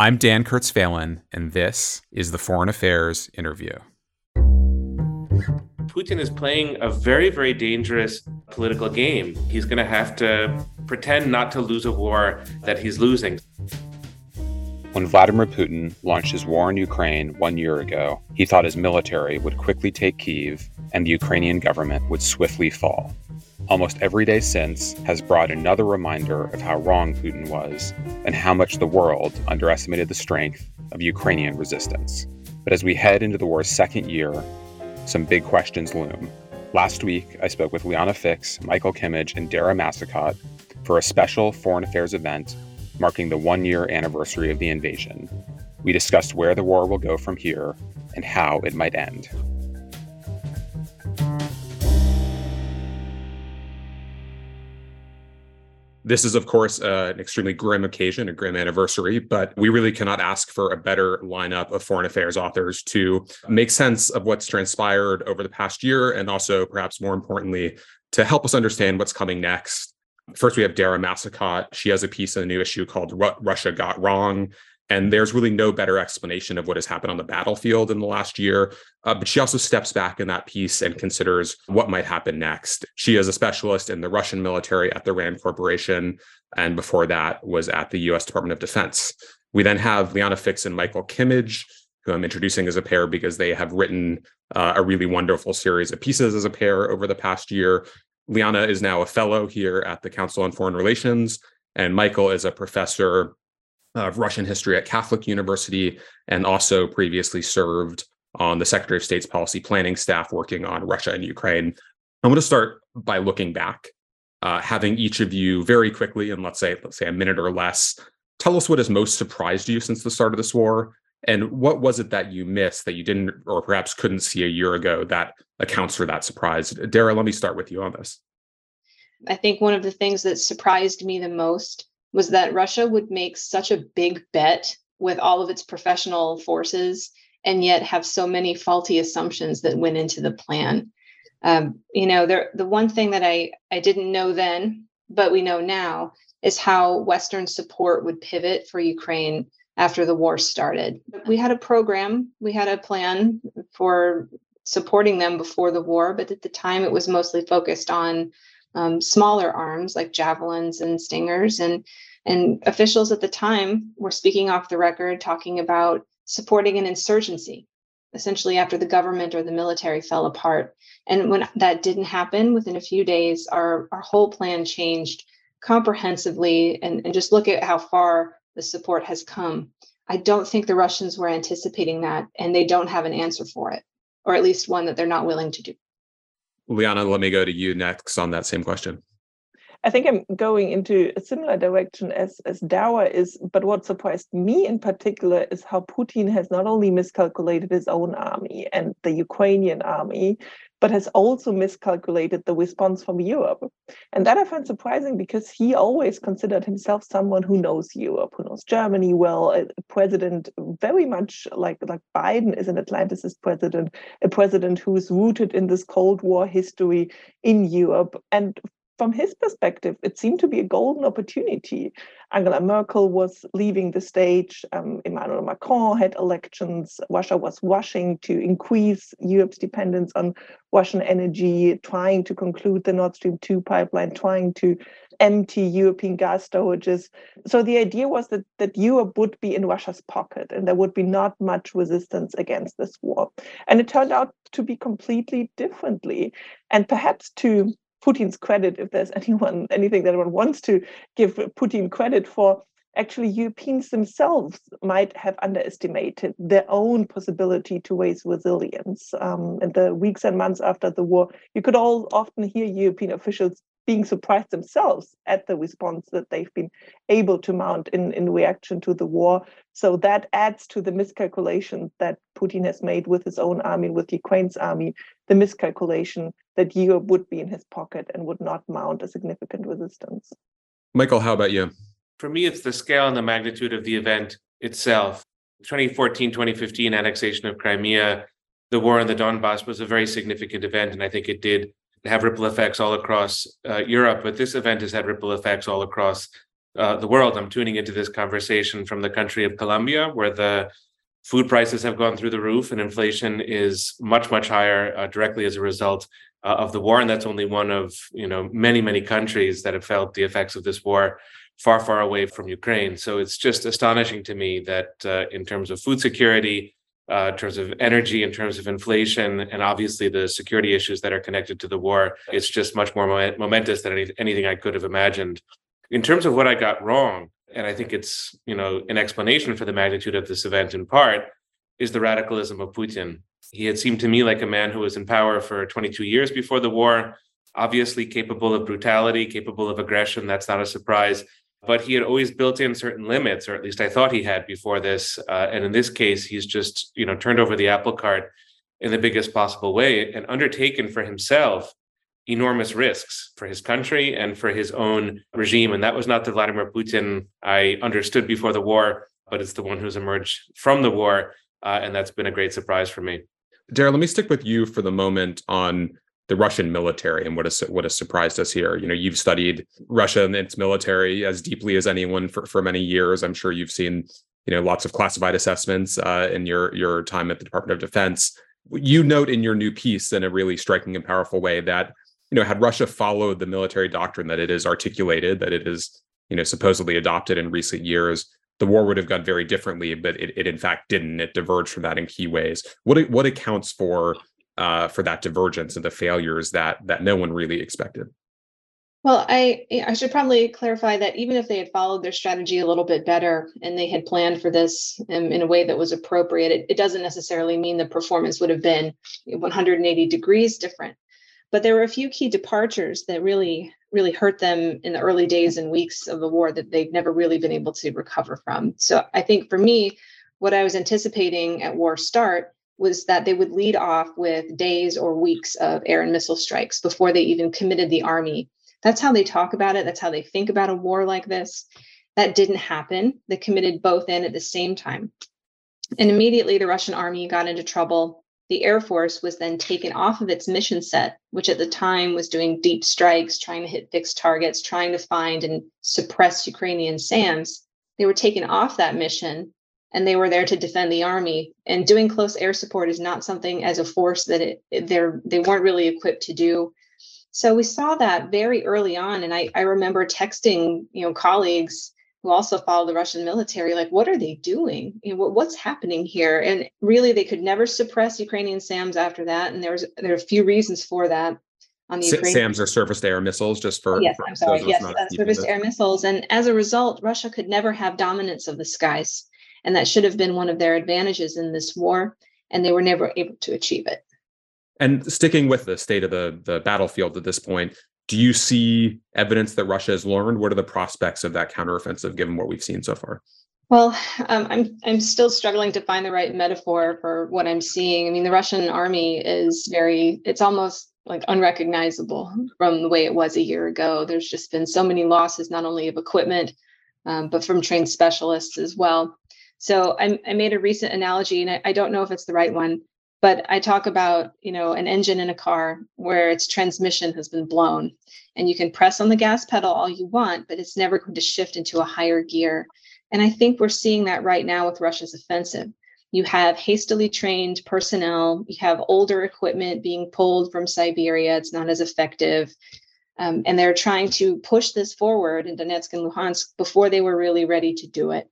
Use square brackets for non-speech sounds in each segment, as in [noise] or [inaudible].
I'm Dan Kurtz-Phelan, and this is the Foreign Affairs Interview. Putin is playing a very, very dangerous political game. He's going to have to pretend not to lose a war that he's losing. When Vladimir Putin launched his war in Ukraine one year ago, he thought his military would quickly take Kiev and the Ukrainian government would swiftly fall. Almost every day since has brought another reminder of how wrong Putin was and how much the world underestimated the strength of Ukrainian resistance. But as we head into the war's second year, some big questions loom. Last week, I spoke with Liana Fix, Michael Kimmage, and Dara Massicot for a special foreign affairs event marking the one year anniversary of the invasion. We discussed where the war will go from here and how it might end. This is, of course, uh, an extremely grim occasion, a grim anniversary, but we really cannot ask for a better lineup of foreign affairs authors to make sense of what's transpired over the past year and also, perhaps more importantly, to help us understand what's coming next. First, we have Dara Massicot. She has a piece in a new issue called Russia Got Wrong. And there's really no better explanation of what has happened on the battlefield in the last year. Uh, but she also steps back in that piece and considers what might happen next. She is a specialist in the Russian military at the RAND Corporation, and before that was at the US Department of Defense. We then have Liana Fix and Michael Kimmage, who I'm introducing as a pair because they have written uh, a really wonderful series of pieces as a pair over the past year. Liana is now a fellow here at the Council on Foreign Relations, and Michael is a professor of Russian history at Catholic University and also previously served on the Secretary of State's policy planning staff working on Russia and Ukraine. I'm going to start by looking back, uh, having each of you very quickly, in let's say let's say a minute or less, tell us what has most surprised you since the start of this war, and what was it that you missed that you didn't or perhaps couldn't see a year ago that accounts for that surprise. Dara, let me start with you on this. I think one of the things that surprised me the most was that Russia would make such a big bet with all of its professional forces and yet have so many faulty assumptions that went into the plan. Um, you know, there, the one thing that I, I didn't know then, but we know now, is how Western support would pivot for Ukraine after the war started. We had a program, we had a plan for supporting them before the war, but at the time it was mostly focused on um, smaller arms like javelins and stingers. And and officials at the time were speaking off the record talking about supporting an insurgency essentially after the government or the military fell apart. And when that didn't happen within a few days our our whole plan changed comprehensively. And, and just look at how far the support has come. I don't think the russians were anticipating that and they don't have an answer for it or at least one that they're not willing to do Liana, let me go to you next on that same question. I think I'm going into a similar direction as as Dara is, but what surprised me in particular is how Putin has not only miscalculated his own army and the Ukrainian army, but has also miscalculated the response from Europe. And that I find surprising because he always considered himself someone who knows Europe, who knows Germany well, a president very much like, like Biden is an Atlanticist president, a president who is rooted in this Cold War history in Europe. And from his perspective, it seemed to be a golden opportunity. Angela Merkel was leaving the stage, um, Emmanuel Macron had elections, Russia was rushing to increase Europe's dependence on Russian energy, trying to conclude the Nord Stream 2 pipeline, trying to empty European gas storages. So the idea was that, that Europe would be in Russia's pocket and there would be not much resistance against this war. And it turned out to be completely differently. And perhaps to Putin's credit, if there's [laughs] anyone, anything that anyone wants to give Putin credit for, actually Europeans themselves might have underestimated their own possibility to raise resilience. Um, in the weeks and months after the war, you could all often hear European officials being surprised themselves at the response that they've been able to mount in, in reaction to the war. So that adds to the miscalculation that Putin has made with his own army, with Ukraine's army, the miscalculation that Europe would be in his pocket and would not mount a significant resistance. Michael, how about you? For me, it's the scale and the magnitude of the event itself. 2014 2015 annexation of Crimea, the war in the Donbass was a very significant event, and I think it did have ripple effects all across uh, Europe, but this event has had ripple effects all across uh, the world. I'm tuning into this conversation from the country of Colombia, where the food prices have gone through the roof and inflation is much much higher uh, directly as a result uh, of the war and that's only one of you know many many countries that have felt the effects of this war far far away from ukraine so it's just astonishing to me that uh, in terms of food security uh, in terms of energy in terms of inflation and obviously the security issues that are connected to the war it's just much more momentous than any, anything i could have imagined in terms of what i got wrong and I think it's you know an explanation for the magnitude of this event in part is the radicalism of Putin. He had seemed to me like a man who was in power for 22 years before the war, obviously capable of brutality, capable of aggression. That's not a surprise. But he had always built in certain limits, or at least I thought he had before this. Uh, and in this case, he's just you know turned over the apple cart in the biggest possible way and undertaken for himself enormous risks for his country and for his own regime. And that was not the Vladimir Putin I understood before the war, but it's the one who's emerged from the war. Uh, and that's been a great surprise for me. Dara, let me stick with you for the moment on the Russian military and what has what has surprised us here. You know, you've studied Russia and its military as deeply as anyone for, for many years. I'm sure you've seen, you know, lots of classified assessments uh, in your your time at the Department of Defense. You note in your new piece in a really striking and powerful way that you know, had Russia followed the military doctrine that it is articulated, that it is, you know, supposedly adopted in recent years, the war would have gone very differently. But it, it in fact didn't. It diverged from that in key ways. What what accounts for uh, for that divergence and the failures that that no one really expected? Well, I I should probably clarify that even if they had followed their strategy a little bit better and they had planned for this in, a way that was appropriate, it, it doesn't necessarily mean the performance would have been 180 degrees different. But there were a few key departures that really, really hurt them in the early days and weeks of the war that they've never really been able to recover from. So I think for me, what I was anticipating at war start was that they would lead off with days or weeks of air and missile strikes before they even committed the army. That's how they talk about it. That's how they think about a war like this. That didn't happen. They committed both in at the same time. And immediately the Russian army got into trouble the Air Force was then taken off of its mission set, which at the time was doing deep strikes, trying to hit fixed targets, trying to find and suppress Ukrainian SAMs. They were taken off that mission and they were there to defend the army. And doing close air support is not something as a force that it, they're they weren't really equipped to do. So we saw that very early on. And I, I remember texting, you know, colleagues who also follow the Russian military, like, what are they doing? You know, what, what's happening here? And really, they could never suppress Ukrainian SAMs after that. And there was there are a few reasons for that. On the Ukrainian- SAMs are surface to air missiles, just for. Yes, for I'm sorry. Yes, uh, surface to air missiles. And as a result, Russia could never have dominance of the skies. And that should have been one of their advantages in this war. And they were never able to achieve it. And sticking with the state of the, the battlefield at this point, do you see evidence that Russia has learned? What are the prospects of that counteroffensive given what we've seen so far? Well, um, I'm I'm still struggling to find the right metaphor for what I'm seeing. I mean, the Russian army is very it's almost like unrecognizable from the way it was a year ago. There's just been so many losses, not only of equipment, um, but from trained specialists as well. So I, I made a recent analogy, and I, I don't know if it's the right one, but i talk about you know an engine in a car where its transmission has been blown and you can press on the gas pedal all you want but it's never going to shift into a higher gear. And i think we're seeing that right now with russia's offensive. You have hastily trained personnel you have older equipment being pulled from siberia it's not as effective um, and they're trying to push this forward in donetsk and luhansk before they were really ready to do it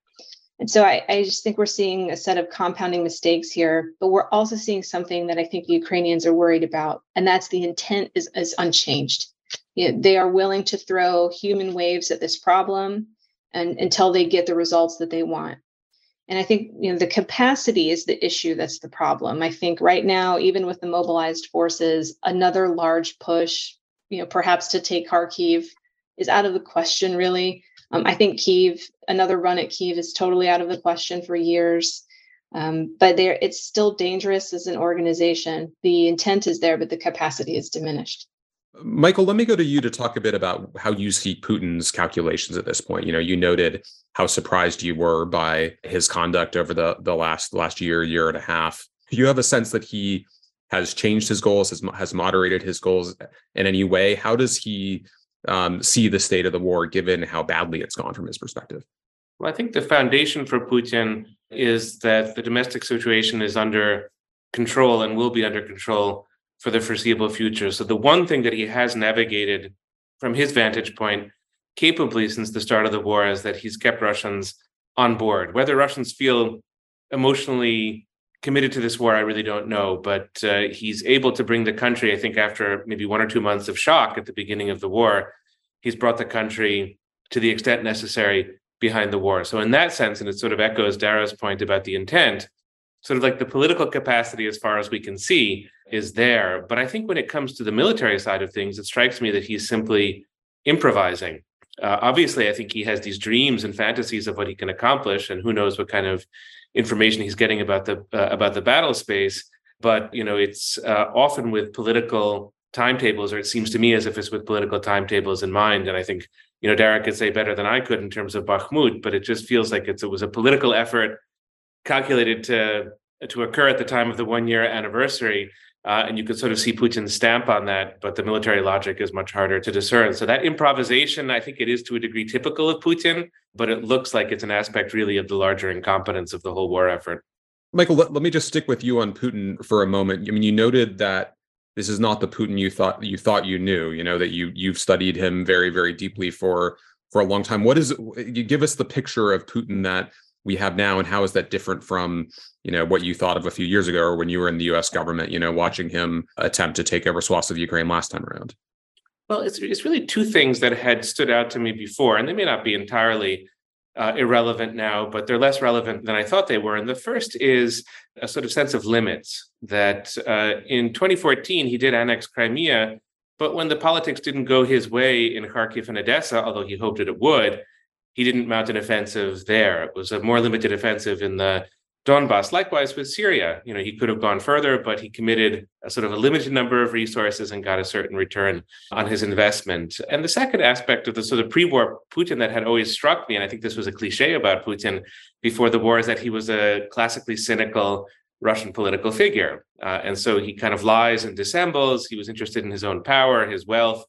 and so I, I, just think we're seeing a set of compounding mistakes here, but we're also seeing something that I think the Ukrainians are worried about, and that's the intent is, is unchanged. You know, they are willing to throw human waves at this problem and until they get the results that they want. And I think you know the capacity is the issue that's the problem. I think right now, even with the mobilized forces, another large push, you know, perhaps to take Kharkiv is out of the question really. Um, I think Kiev, another run at Kiev is totally out of the question for years. Um, but there, it's still dangerous as an organization. The intent is there, but the capacity is diminished. Michael, let me go to you to talk a bit about how you see Putin's calculations at this point. You know, you noted how surprised you were by his conduct over the the last last year, year and a half. Do you have a sense that he has changed his goals, has has moderated his goals in any way? How does he um, see the state of the war, given how badly it's gone from his perspective? Well, I think the foundation for Putin is that the domestic situation is under control and will be under control for the foreseeable future. So the one thing that he has navigated from his vantage point capably since the start of the war is that he's kept Russians on board. Whether Russians feel emotionally committed to this war, I really don't know. But uh, he's able to bring the country, I think, after maybe one or two months of shock at the beginning of the war, he's brought the country to the extent necessary behind the war. So, in that sense, and it sort of echoes Dara's point about the intent, sort of like the political capacity, as far as we can see, is there. But I think when it comes to the military side of things, it strikes me that he's simply improvising. Uh, obviously, I think he has these dreams and fantasies of what he can accomplish, and who knows what kind of information he's getting about the uh, about the battle space. But you know, it's uh, often with political timetables, or it seems to me as if it's with political timetables in mind. And I think you know Derek could say better than I could in terms of Bakhmut, but it just feels like it's it was a political effort calculated to to occur at the time of the one year anniversary. Uh, and you could sort of see Putin's stamp on that, but the military logic is much harder to discern. So that improvisation, I think it is to a degree typical of Putin, but it looks like it's an aspect really of the larger incompetence of the whole war effort. Michael, let, let me just stick with you on Putin for a moment. I mean, you noted that this is not the Putin you thought you thought you knew. You know that you you've studied him very very deeply for for a long time. What is you give us the picture of Putin that we have now, and how is that different from you know what you thought of a few years ago or when you were in the U.S. government? You know, watching him attempt to take over swaths of Ukraine last time around. Well, it's it's really two things that had stood out to me before, and they may not be entirely uh, irrelevant now, but they're less relevant than I thought they were. And the first is a sort of sense of limits that uh, in 2014 he did annex Crimea, but when the politics didn't go his way in Kharkiv and Odessa, although he hoped that it would, he didn't mount an offensive there. It was a more limited offensive in the Donbass. Likewise with Syria, you know, he could have gone further, but he committed a sort of a limited number of resources and got a certain return on his investment. And the second aspect of the sort of pre-war Putin that had always struck me, and I think this was a cliche about Putin before the war, is that he was a classically cynical Russian political figure. Uh, and so he kind of lies and dissembles. He was interested in his own power, his wealth,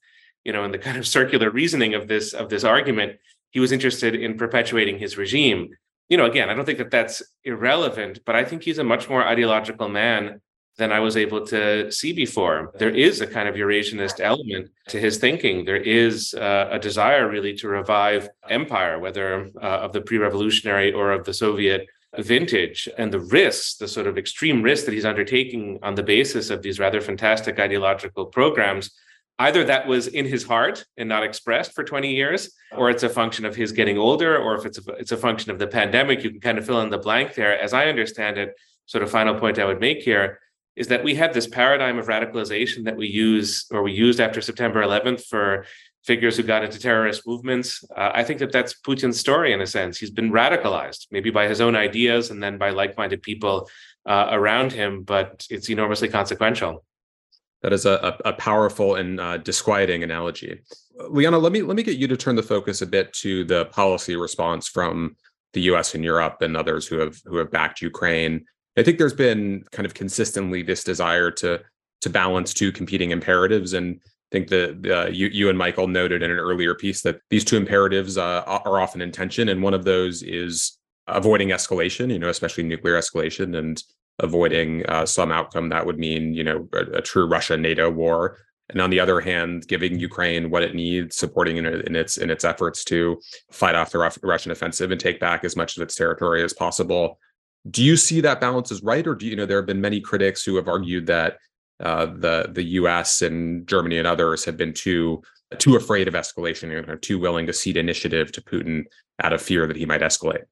you know, and the kind of circular reasoning of this of this argument he was interested in perpetuating his regime. You know, again, I don't think that that's irrelevant, but I think he's a much more ideological man than I was able to see before. There is a kind of Eurasianist element to his thinking. There is uh, a desire really to revive empire, whether uh, of the pre revolutionary or of the Soviet vintage. And the risks, the sort of extreme risks that he's undertaking on the basis of these rather fantastic ideological programs either that was in his heart and not expressed for 20 years or it's a function of his getting older or if it's a, it's a function of the pandemic you can kind of fill in the blank there. As i understand it sort of final point i would make here is that we have this paradigm of radicalization that we use or we used after september 11th for figures who got into terrorist movements. Uh, i think that that's putin's story in a sense. He's been radicalized maybe by his own ideas and then by like-minded people uh, around him but it's enormously consequential that is a, a, powerful and uh, disquieting analogy. Liana, let me let me get you to turn the focus a bit to the policy response from the U.S. and Europe and others who have who have backed Ukraine. I think there's been kind of consistently this desire to to balance two competing imperatives, and I think that you you and Michael noted in an earlier piece that these two imperatives uh, are often in tension, and one of those is avoiding escalation, you know, especially nuclear escalation, and avoiding uh, some outcome that would mean, you know, a, a true Russia-NATO war. And on the other hand, giving Ukraine what it needs, supporting in, in its in its efforts to fight off the Russian offensive and take back as much of its territory as possible. Do you see that balance as right, or do you know there have been many critics who have argued that uh, the the U.S. and Germany and others have been too too afraid of escalation and too willing to cede initiative to Putin out of fear that he might escalate?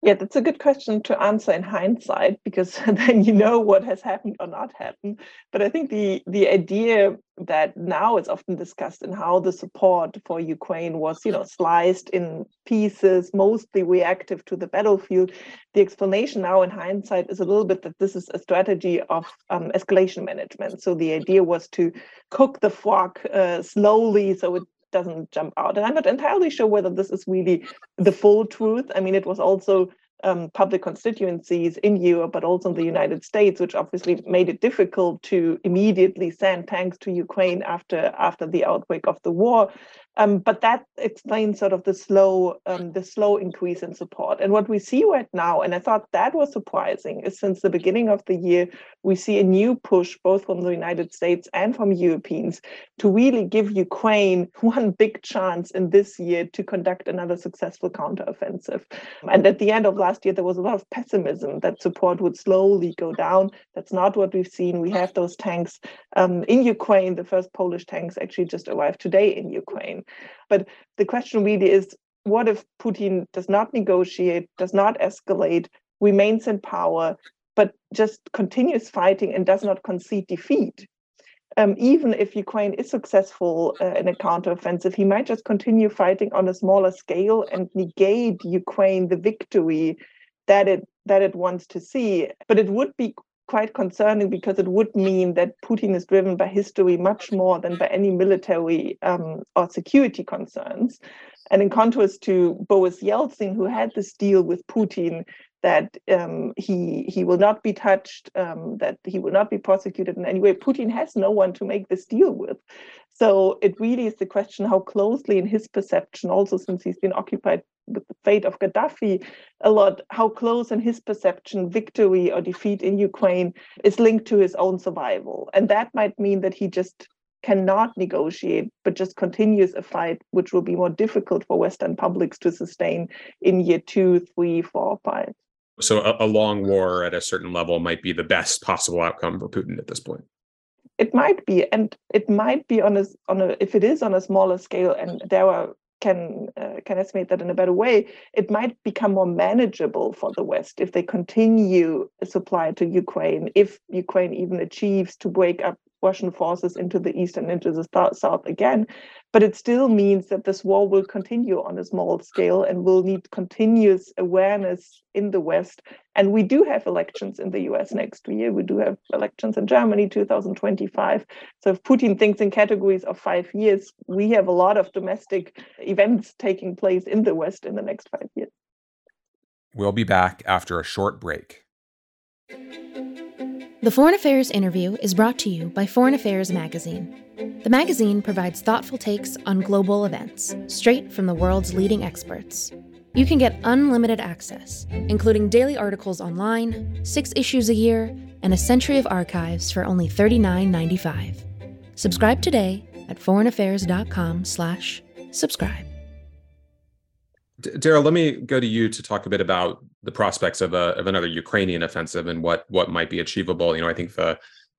Yeah, that's a good question to answer in hindsight because [laughs] then you know what has happened or not happened. But I think the the idea that now is often discussed in how the support for Ukraine was, you know, sliced in pieces, mostly reactive to the battlefield. The explanation now in hindsight is a little bit that this is a strategy of um, escalation management. So the idea was to cook the frog uh, slowly so it doesn't jump out. And I'm not entirely sure whether this is really the full truth. I mean, it was also um, public constituencies in Europe, but also in the United States, which obviously made it difficult to immediately send tanks to Ukraine after after the outbreak of the war. Um, but that explains sort of the slow, um, the slow increase in support. And what we see right now, and I thought that was surprising, is since the beginning of the year, we see a new push both from the United States and from Europeans to really give Ukraine [laughs] one big chance in this year to conduct another successful counteroffensive. And at the end of last year, there was a lot of pessimism that support would slowly go down. That's not what we've seen. We have those tanks um, in Ukraine. The first Polish tanks actually just arrived today in Ukraine. But the question really is what if Putin does not negotiate, does not escalate, remains in power, but just continues fighting and does not concede defeat? Um, even if Ukraine is successful uh, in a counteroffensive, he might just continue fighting on a smaller scale and negate Ukraine the victory that it that it wants to see. But it would be quite concerning because it would mean that Putin is driven by history much more than by any military um, or security concerns. And in contrast to Boris Yeltsin, who had this deal with Putin that um, he he will not be touched, um, that he will not be prosecuted in any way. Putin has no one to make this deal with. So it really is the question how closely, in his perception, also since he's been occupied with the fate of Gaddafi a lot, how close in his perception victory or defeat in Ukraine is linked to his own survival. And that might mean that he just cannot negotiate, but just continues a fight, which will be more difficult for Western publics to sustain in year two, three, four, five. So a, a long war at a certain level might be the best possible outcome for Putin at this point. It might be, and it might be on a on a if it is on a smaller scale, and there can uh, can estimate that in a better way, it might become more manageable for the West if they continue supply to Ukraine. If Ukraine even achieves to break up Russian forces into the east and into the south again. But it still means that this war will continue on a small scale and will need continuous awareness in the West. And we do have elections in the US next year. We do have elections in Germany 2025. So if Putin thinks in categories of five years, we have a lot of domestic events taking place in the West in the next five years. We'll be back after a short break. The Foreign Affairs interview is brought to you by Foreign Affairs Magazine. The magazine provides thoughtful takes on global events, straight from the world's leading experts. You can get unlimited access, including daily articles online, six issues a year, and a century of archives for only $39.95. Subscribe today at foreignaffairs.com slash subscribe. Daryl, let me go to you to talk a bit about the prospects of a of another Ukrainian offensive and what what might be achievable. You know, I think the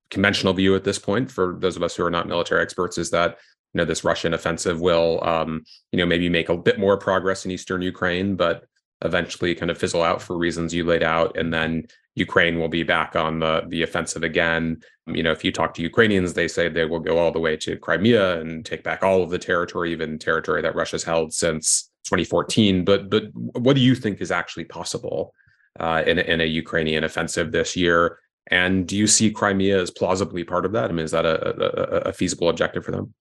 conventional view at this point, for those of us who are not military experts, is that you know this Russian offensive will um, you know maybe make a bit more progress in eastern Ukraine, but eventually kind of fizzle out for reasons you laid out, and then Ukraine will be back on the the offensive again. You know, if you talk to Ukrainians, they say they will go all the way to Crimea and take back all of the territory, even territory that Russia's held since 2014. But but what do you think is actually possible uh, in, a, in a Ukrainian offensive this year? And do you see Crimea as plausibly part of that? I mean, is that a, a, a feasible objective for them?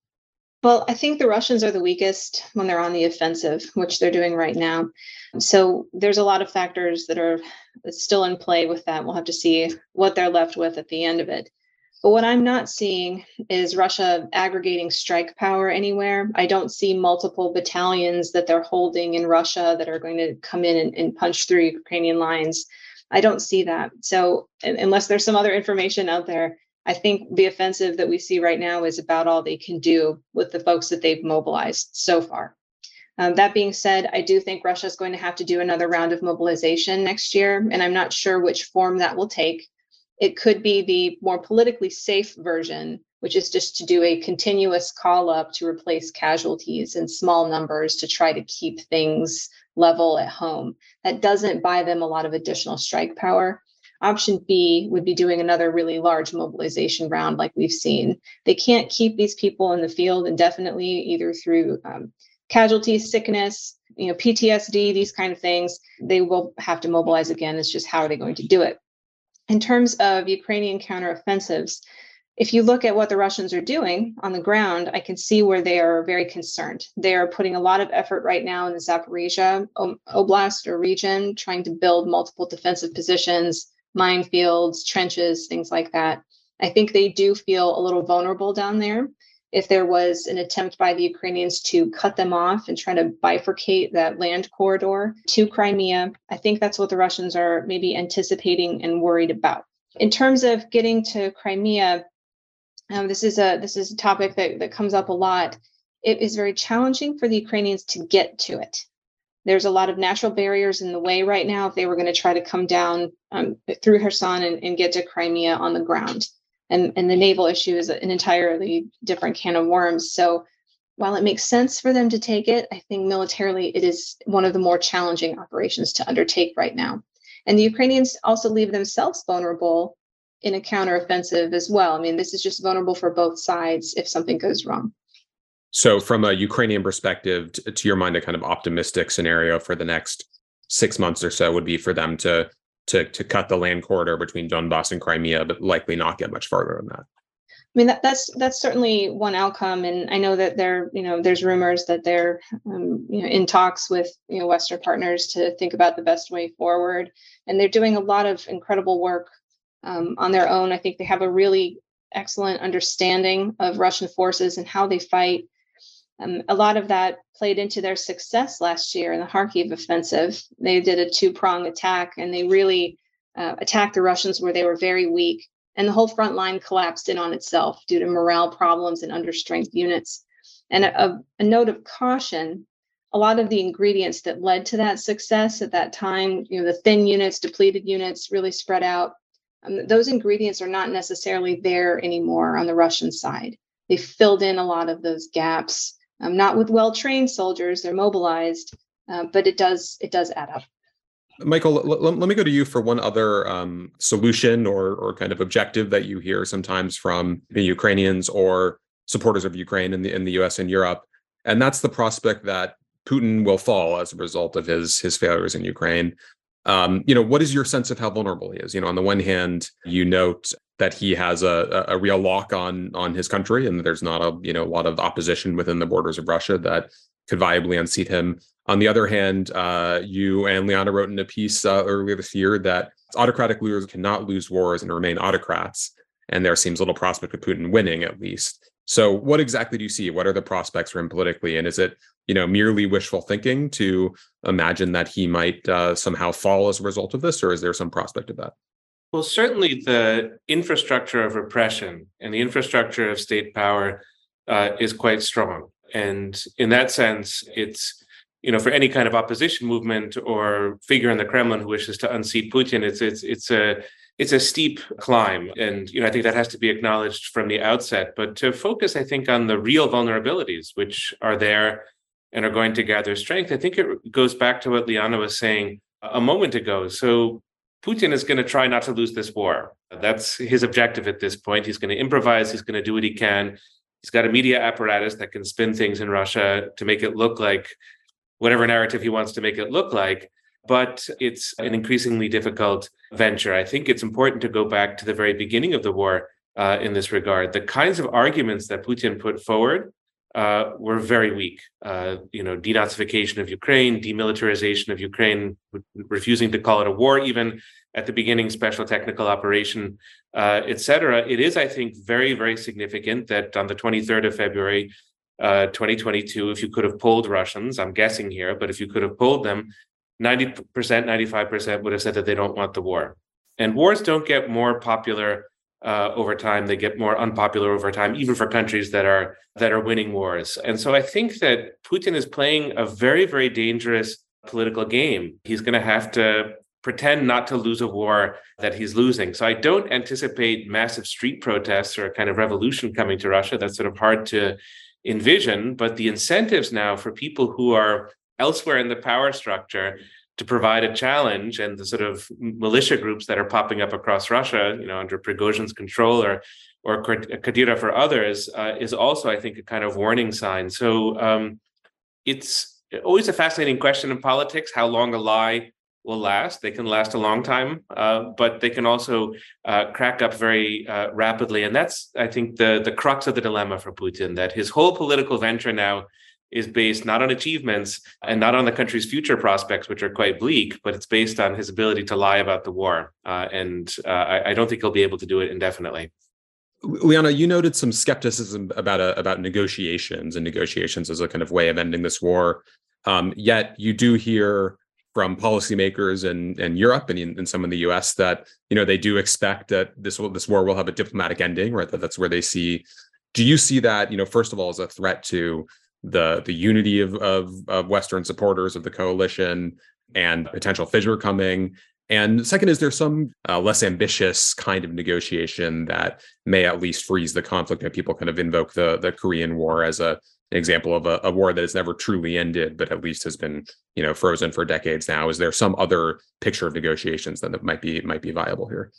Well, I think the Russians are the weakest when they're on the offensive, which they're doing right now. So there's a lot of factors that are still in play with that. We'll have to see what they're left with at the end of it. But what I'm not seeing is Russia aggregating strike power anywhere. I don't see multiple battalions that they're holding in Russia that are going to come in and, and punch through Ukrainian lines. I don't see that. So, unless there's some other information out there, I think the offensive that we see right now is about all they can do with the folks that they've mobilized so far. Um, that being said, I do think Russia is going to have to do another round of mobilization next year, and I'm not sure which form that will take. It could be the more politically safe version, which is just to do a continuous call up to replace casualties in small numbers to try to keep things level at home. That doesn't buy them a lot of additional strike power. Option B would be doing another really large mobilization round like we've seen. They can't keep these people in the field indefinitely, either through um, casualties, sickness, you know, PTSD, these kind of things. They will have to mobilize again. It's just how are they going to do it? In terms of Ukrainian counteroffensives, if you look at what the Russians are doing on the ground, I can see where they are very concerned. They are putting a lot of effort right now in the Zaporizhia um, Oblast or region, trying to build multiple defensive positions, minefields, trenches, things like that. I think they do feel a little vulnerable down there. If there was an attempt by the Ukrainians to cut them off and try to bifurcate that land corridor to Crimea. I think that's what the Russians are maybe anticipating and worried about. In terms of getting to Crimea, um, this is a this is a topic that, that comes up a lot. It is very challenging for the Ukrainians to get to it. There's a lot of natural barriers in the way right now if they were going to try to come down um, through Kherson and, and get to Crimea on the ground and, and the naval issue is an entirely different can of worms. So while it makes sense for them to take it, I think militarily it is one of the more challenging operations to undertake right now. And the Ukrainians also leave themselves vulnerable in a counteroffensive as well. I mean, this is just vulnerable for both sides if something goes wrong. So, from a Ukrainian perspective, to your mind, a kind of optimistic scenario for the next six months or so would be for them to to to cut the land corridor between Donbass and Crimea, but likely not get much farther than that. I mean that, that's that's certainly one outcome, and I know that there you know there's rumors that they're um, you know in talks with you know Western partners to think about the best way forward, and they're doing a lot of incredible work um, on their own. I think they have a really excellent understanding of Russian forces and how they fight. Um, a lot of that played into their success last year in the Kharkiv offensive. They did a two prong attack and they really uh, attacked the Russians where they were very weak. And the whole front line collapsed in on itself due to morale problems and understrength units. And a, a note of caution a lot of the ingredients that led to that success at that time, you know, the thin units, depleted units really spread out. Um, those ingredients are not necessarily there anymore on the Russian side. They filled in a lot of those gaps um, not with well-trained soldiers; they're mobilized, uh, but it does it does add up. Michael, l- l- let me go to you for one other um, solution or or kind of objective that you hear sometimes from the Ukrainians or supporters of Ukraine in the in the U.S. and Europe, and that's the prospect that Putin will fall as a result of his his failures in Ukraine. Um, you know, what is your sense of how vulnerable he is? You know, on the one hand, you note that he has a, a real lock on on his country, and there's not a you know a lot of opposition within the borders of Russia that could viably unseat him. On the other hand, uh, you and Liana wrote in a piece uh, earlier this year that autocratic leaders cannot lose wars and remain autocrats, and there seems little prospect of Putin winning at least. So, what exactly do you see? What are the prospects for him politically, and is it you know merely wishful thinking to imagine that he might uh, somehow fall as a result of this, or is there some prospect of that? Well, certainly the infrastructure of repression and the infrastructure of state power uh, is quite strong. And in that sense, it's, you know, for any kind of opposition movement or figure in the Kremlin who wishes to unseat Putin, it's it's it's a it's a steep climb. And you know, I think that has to be acknowledged from the outset. But to focus, I think, on the real vulnerabilities which are there and are going to gather strength, I think it goes back to what Liana was saying a moment ago. So Putin is going to try not to lose this war. That's his objective at this point. He's going to improvise, he's going to do what he can. He's got a media apparatus that can spin things in Russia to make it look like whatever narrative he wants to make it look like. But it's an increasingly difficult venture. I think it's important to go back to the very beginning of the war uh, in this regard. The kinds of arguments that Putin put forward uh, were very weak. Uh, you know, denazification of Ukraine, demilitarization of Ukraine, refusing to call it a war, even at the beginning, special technical operation, uh, etc. It is, I think, very, very significant that on the 23rd of February, uh, 2022, if you could have polled Russians, I'm guessing here, but if you could have polled them, 90%, 95% would have said that they don't want the war. And wars don't get more popular uh, over time. They get more unpopular over time, even for countries that are that are winning wars. And so I think that Putin is playing a very, very dangerous political game. He's going to have to pretend not to lose a war that he's losing. So I don't anticipate massive street protests or a kind of revolution coming to Russia. That's sort of hard to envision. But the incentives now for people who are elsewhere in the power structure to provide a challenge and the sort of militia groups that are popping up across Russia, you know, under Prigozhin's control or or Kadyrov or others, uh, is also, I think, a kind of warning sign. So um, it's always a fascinating question in politics: how long a lie will last. They can last a long time, uh, but they can also uh, crack up very uh, rapidly. And that's, I think, the the crux of the dilemma for Putin. That his whole political venture now is based not on achievements and not on the country's future prospects, which are quite bleak, but it's based on his ability to lie about the war. Uh, and uh, I, I, don't think he'll be able to do it indefinitely. Liana, you noted some skepticism about a, about negotiations and negotiations as a kind of way of ending this war. Um, yet you do hear from policymakers in, in Europe and in, in, some in the U.S. that you know they do expect that this will this war will have a diplomatic ending, right? That that's where they see. Do you see that you know first of all as a threat to the the unity of of, of Western supporters of the coalition and potential fissure coming? And second, is there some uh, less ambitious kind of negotiation that may at least freeze the conflict? That people kind of invoke the the Korean War as a an example of a, a, war that has never truly ended, but at least has been, you know, frozen for decades now. Is there some other picture of negotiations that might be might be viable here?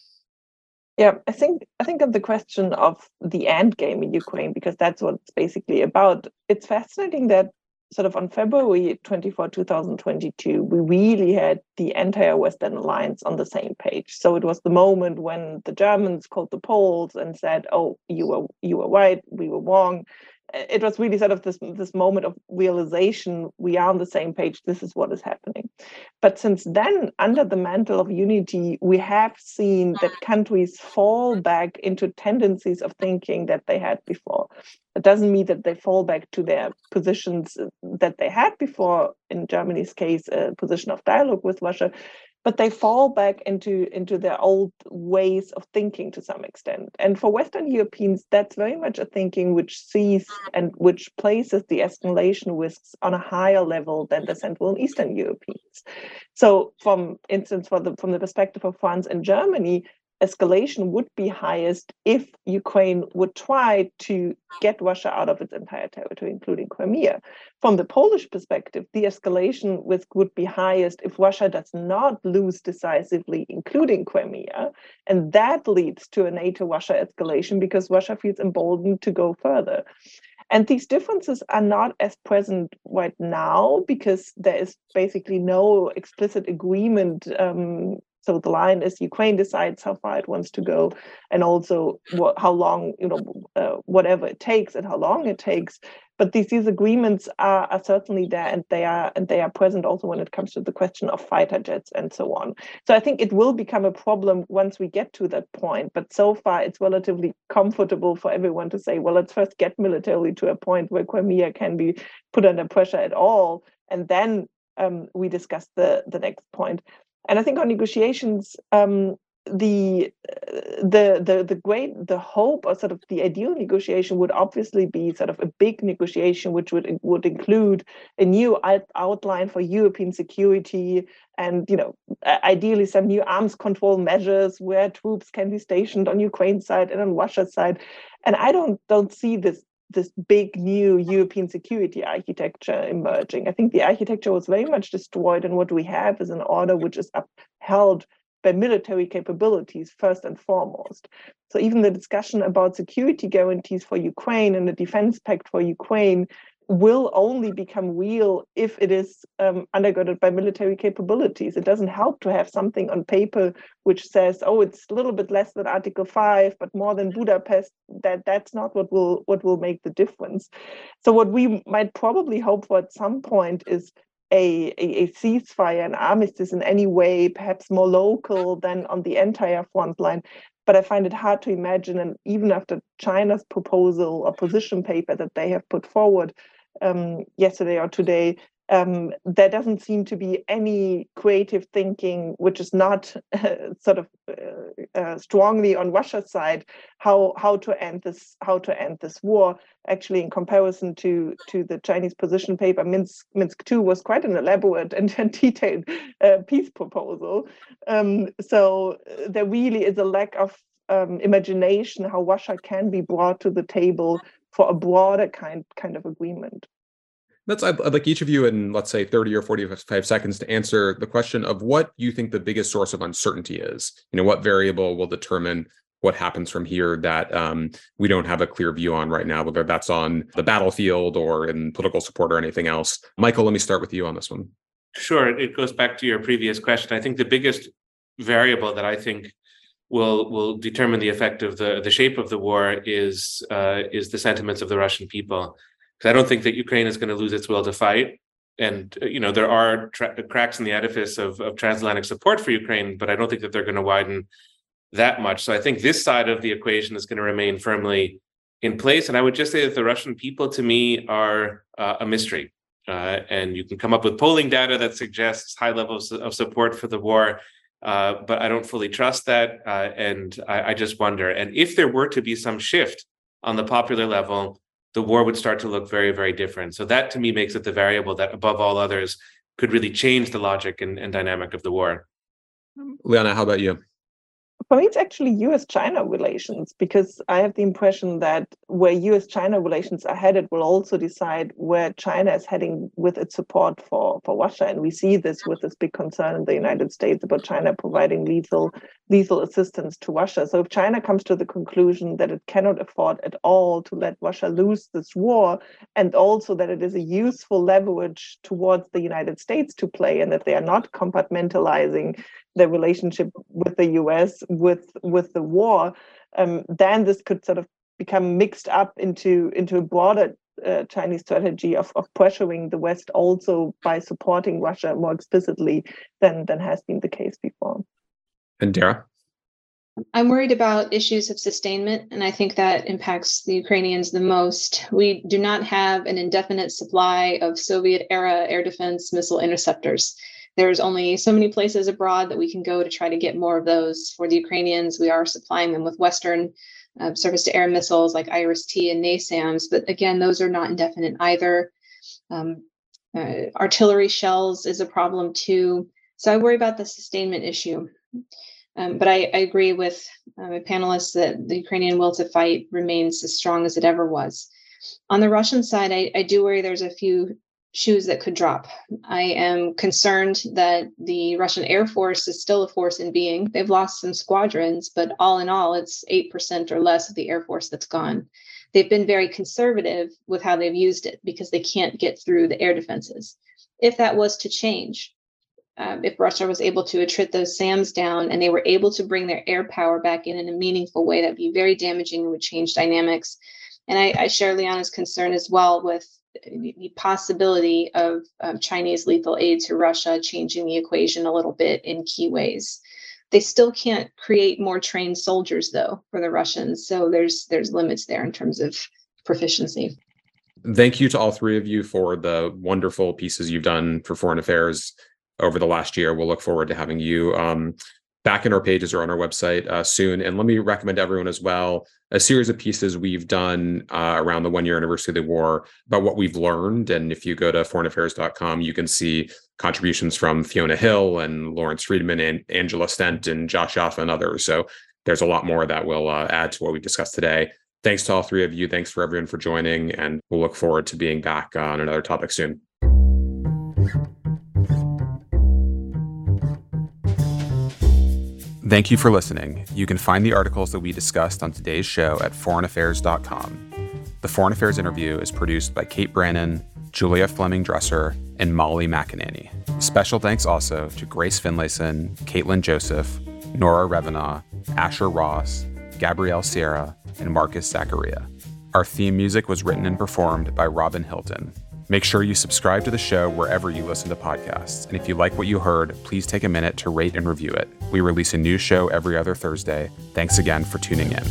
Yeah, I think I think of the question of the end game in Ukraine because that's what it's basically about. It's fascinating that sort of on February 24, 2022, we really had the entire Western alliance on the same page. So it was the moment when the Germans called the Poles and said, "Oh, you were you were right, we were wrong." It was really sort of this this moment of realization we are on the same page this is what is happening. But since then under the mantle of unity we have seen that mm-hmm. countries fall back into tendencies of thinking that they had before. It doesn't mean that they fall back to their positions uh, that they had before. In germany's case a position of dialogue with russia but they fall back into into their old ways of thinking to some extent. And for western europeans that's very much a thinking which sees and which places the escalation risks on a higher level than the central and eastern europeans. So from instance for the from the perspective of france and germany escalation would be highest if Ukraine would try to get Russia out of its entire territory, including Crimea. From the Polish perspective, the escalation risk would be highest if Russia does not lose decisively, including Crimea. And that leads to a NATO Russia escalation because Russia feels emboldened to go further. And these differences are not as present right now because there is basically no explicit agreement um, so the line is Ukraine decides how far it wants to go, and also what, how long, you know, uh, whatever it takes and how long it takes. But these these agreements are, are certainly there, and they are and they are present also when it comes to the question of fighter jets and so on. So I think it will become a problem once we get to that point. But so far, it's relatively comfortable for everyone to say, well, let's first get militarily to a point where Crimea can be put under pressure at all, and then um, we discuss the the next point. And I think on negotiations, um, the the the the great the hope or sort of the ideal negotiation would obviously be sort of a big negotiation which would would include a new outline for European security and you know ideally some new arms control measures where troops can be stationed on Ukraine side and on Russia side. And I don't don't see this this big new European security architecture emerging. I think the architecture was very much destroyed, and what we have is an order which is upheld by military capabilities first and foremost. So even the discussion about security guarantees for Ukraine and the defense pact for Ukraine will only become real if it is um, undergirded by military capabilities. It doesn't help to have something on paper which says, "Oh, it's a little bit less than Article Five, but more than Budapest." That that's not what will what will make the difference. So what we might probably hope for at some point is a, a, ceasefire, an armistice in any way, perhaps more local than on the entire front line. But I find it hard to imagine, and even after China's proposal or position paper that they have put forward, um, yesterday or today, um, there doesn't seem to be any creative thinking which is not uh, [laughs] sort of uh, uh, strongly on Russia's side how how to end this how to end this war. Actually, in comparison to to the Chinese position paper, Minsk Minsk two was quite an elaborate and, [laughs] and detailed uh, peace proposal. Um, so uh, there really is a lack of um, imagination how Russia can be brought to the table for a broader kind kind of agreement. That's I'd, I'd, like each of you in let's say 30 or 45 seconds to answer the question of what you think the biggest source of uncertainty is. You know, what variable will determine what happens from here that um, we don't have a clear view on right now, whether that's on the battlefield or in political support or anything else. Michael, let me start with you on this one. Sure. It goes back to your previous question. I think the biggest variable that I think will will determine the effect of the the shape of the war is uh, is the sentiments of the Russian people. Because I don't think that Ukraine is going to lose its will to fight. And uh, you know there are tra- cracks in the edifice of, of transatlantic support for Ukraine, but I don't think that they're going to widen that much. So I think this side of the equation is going to remain firmly in place. And I would just say that the Russian people, to me, are uh, a mystery. Uh, and you can come up with polling data that suggests high levels of support for the war. Uh, but I don't fully trust that. Uh, and I, I just wonder. And if there were to be some shift on the popular level, the war would start to look very, very different. So that to me makes it the variable that, above all others, could really change the logic and, and dynamic of the war. Liana, how about you? For me, it's actually US China relations because I have the impression that where US China relations are headed will also decide where China is heading with its support for, for Russia. And we see this with this big concern in the United States about China providing lethal, lethal assistance to Russia. So if China comes to the conclusion that it cannot afford at all to let Russia lose this war, and also that it is a useful leverage towards the United States to play, and that they are not compartmentalizing their relationship with the US with with the war, um, then this could sort of become mixed up into into a broader uh, Chinese strategy of, of pressuring the West also by supporting Russia more explicitly than than has been the case before. And Dara? I'm worried about issues of sustainment, and I think that impacts the Ukrainians the most. We do not have an indefinite supply of Soviet era air defense missile interceptors there's only so many places abroad that we can go to try to get more of those for the Ukrainians. We are supplying them with Western uh, surface to air missiles like IRIS T and NASAMS, but again, those are not indefinite either. Um, uh, artillery shells is a problem too. So I worry about the sustainment issue. Um, but I, I, agree with uh, my panelists that the Ukrainian will to fight remains as strong as it ever was. On the Russian side, I, I do worry there's a few shoes that could drop. I am concerned that the Russian Air Force is still a force in being. They've lost some squadrons, but all in all, it's 8% or less of the Air Force that's gone. They've been very conservative with how they've used it because they can't get through the air defenses. If that was to change, um, if Russia was able to attrit those SAMs down and they were able to bring their air power back in in a meaningful way, that'd be very damaging and would change dynamics. And I, I share Liana's concern as well with the possibility of um, Chinese lethal aid to Russia changing the equation a little bit in key ways. They still can't create more trained soldiers though for the Russians, so there's there's limits there in terms of proficiency. Thank you to all three of you for the wonderful pieces you've done for foreign affairs over the last year. We'll look forward to having you um, back in our pages or on our website uh, soon. And let me recommend to everyone as well a series of pieces we've done uh, around the one year anniversary of the war about what we've learned. And if you go to foreignaffairs.com, you can see contributions from Fiona Hill and Lawrence Freedman and Angela Stent and Josh Yaffa and others. So there's a lot more that will uh, add to what we discussed today. Thanks to all three of you. Thanks for everyone for joining. And we'll look forward to being back on another topic soon. Thank you for listening. You can find the articles that we discussed on today's show at foreignaffairs.com. The Foreign Affairs interview is produced by Kate Brannen, Julia Fleming Dresser, and Molly McAnany. Special thanks also to Grace Finlayson, Caitlin Joseph, Nora Revenaugh, Asher Ross, Gabrielle Sierra, and Marcus Zachariah. Our theme music was written and performed by Robin Hilton. Make sure you subscribe to the show wherever you listen to podcasts. And if you like what you heard, please take a minute to rate and review it. We release a new show every other Thursday. Thanks again for tuning in.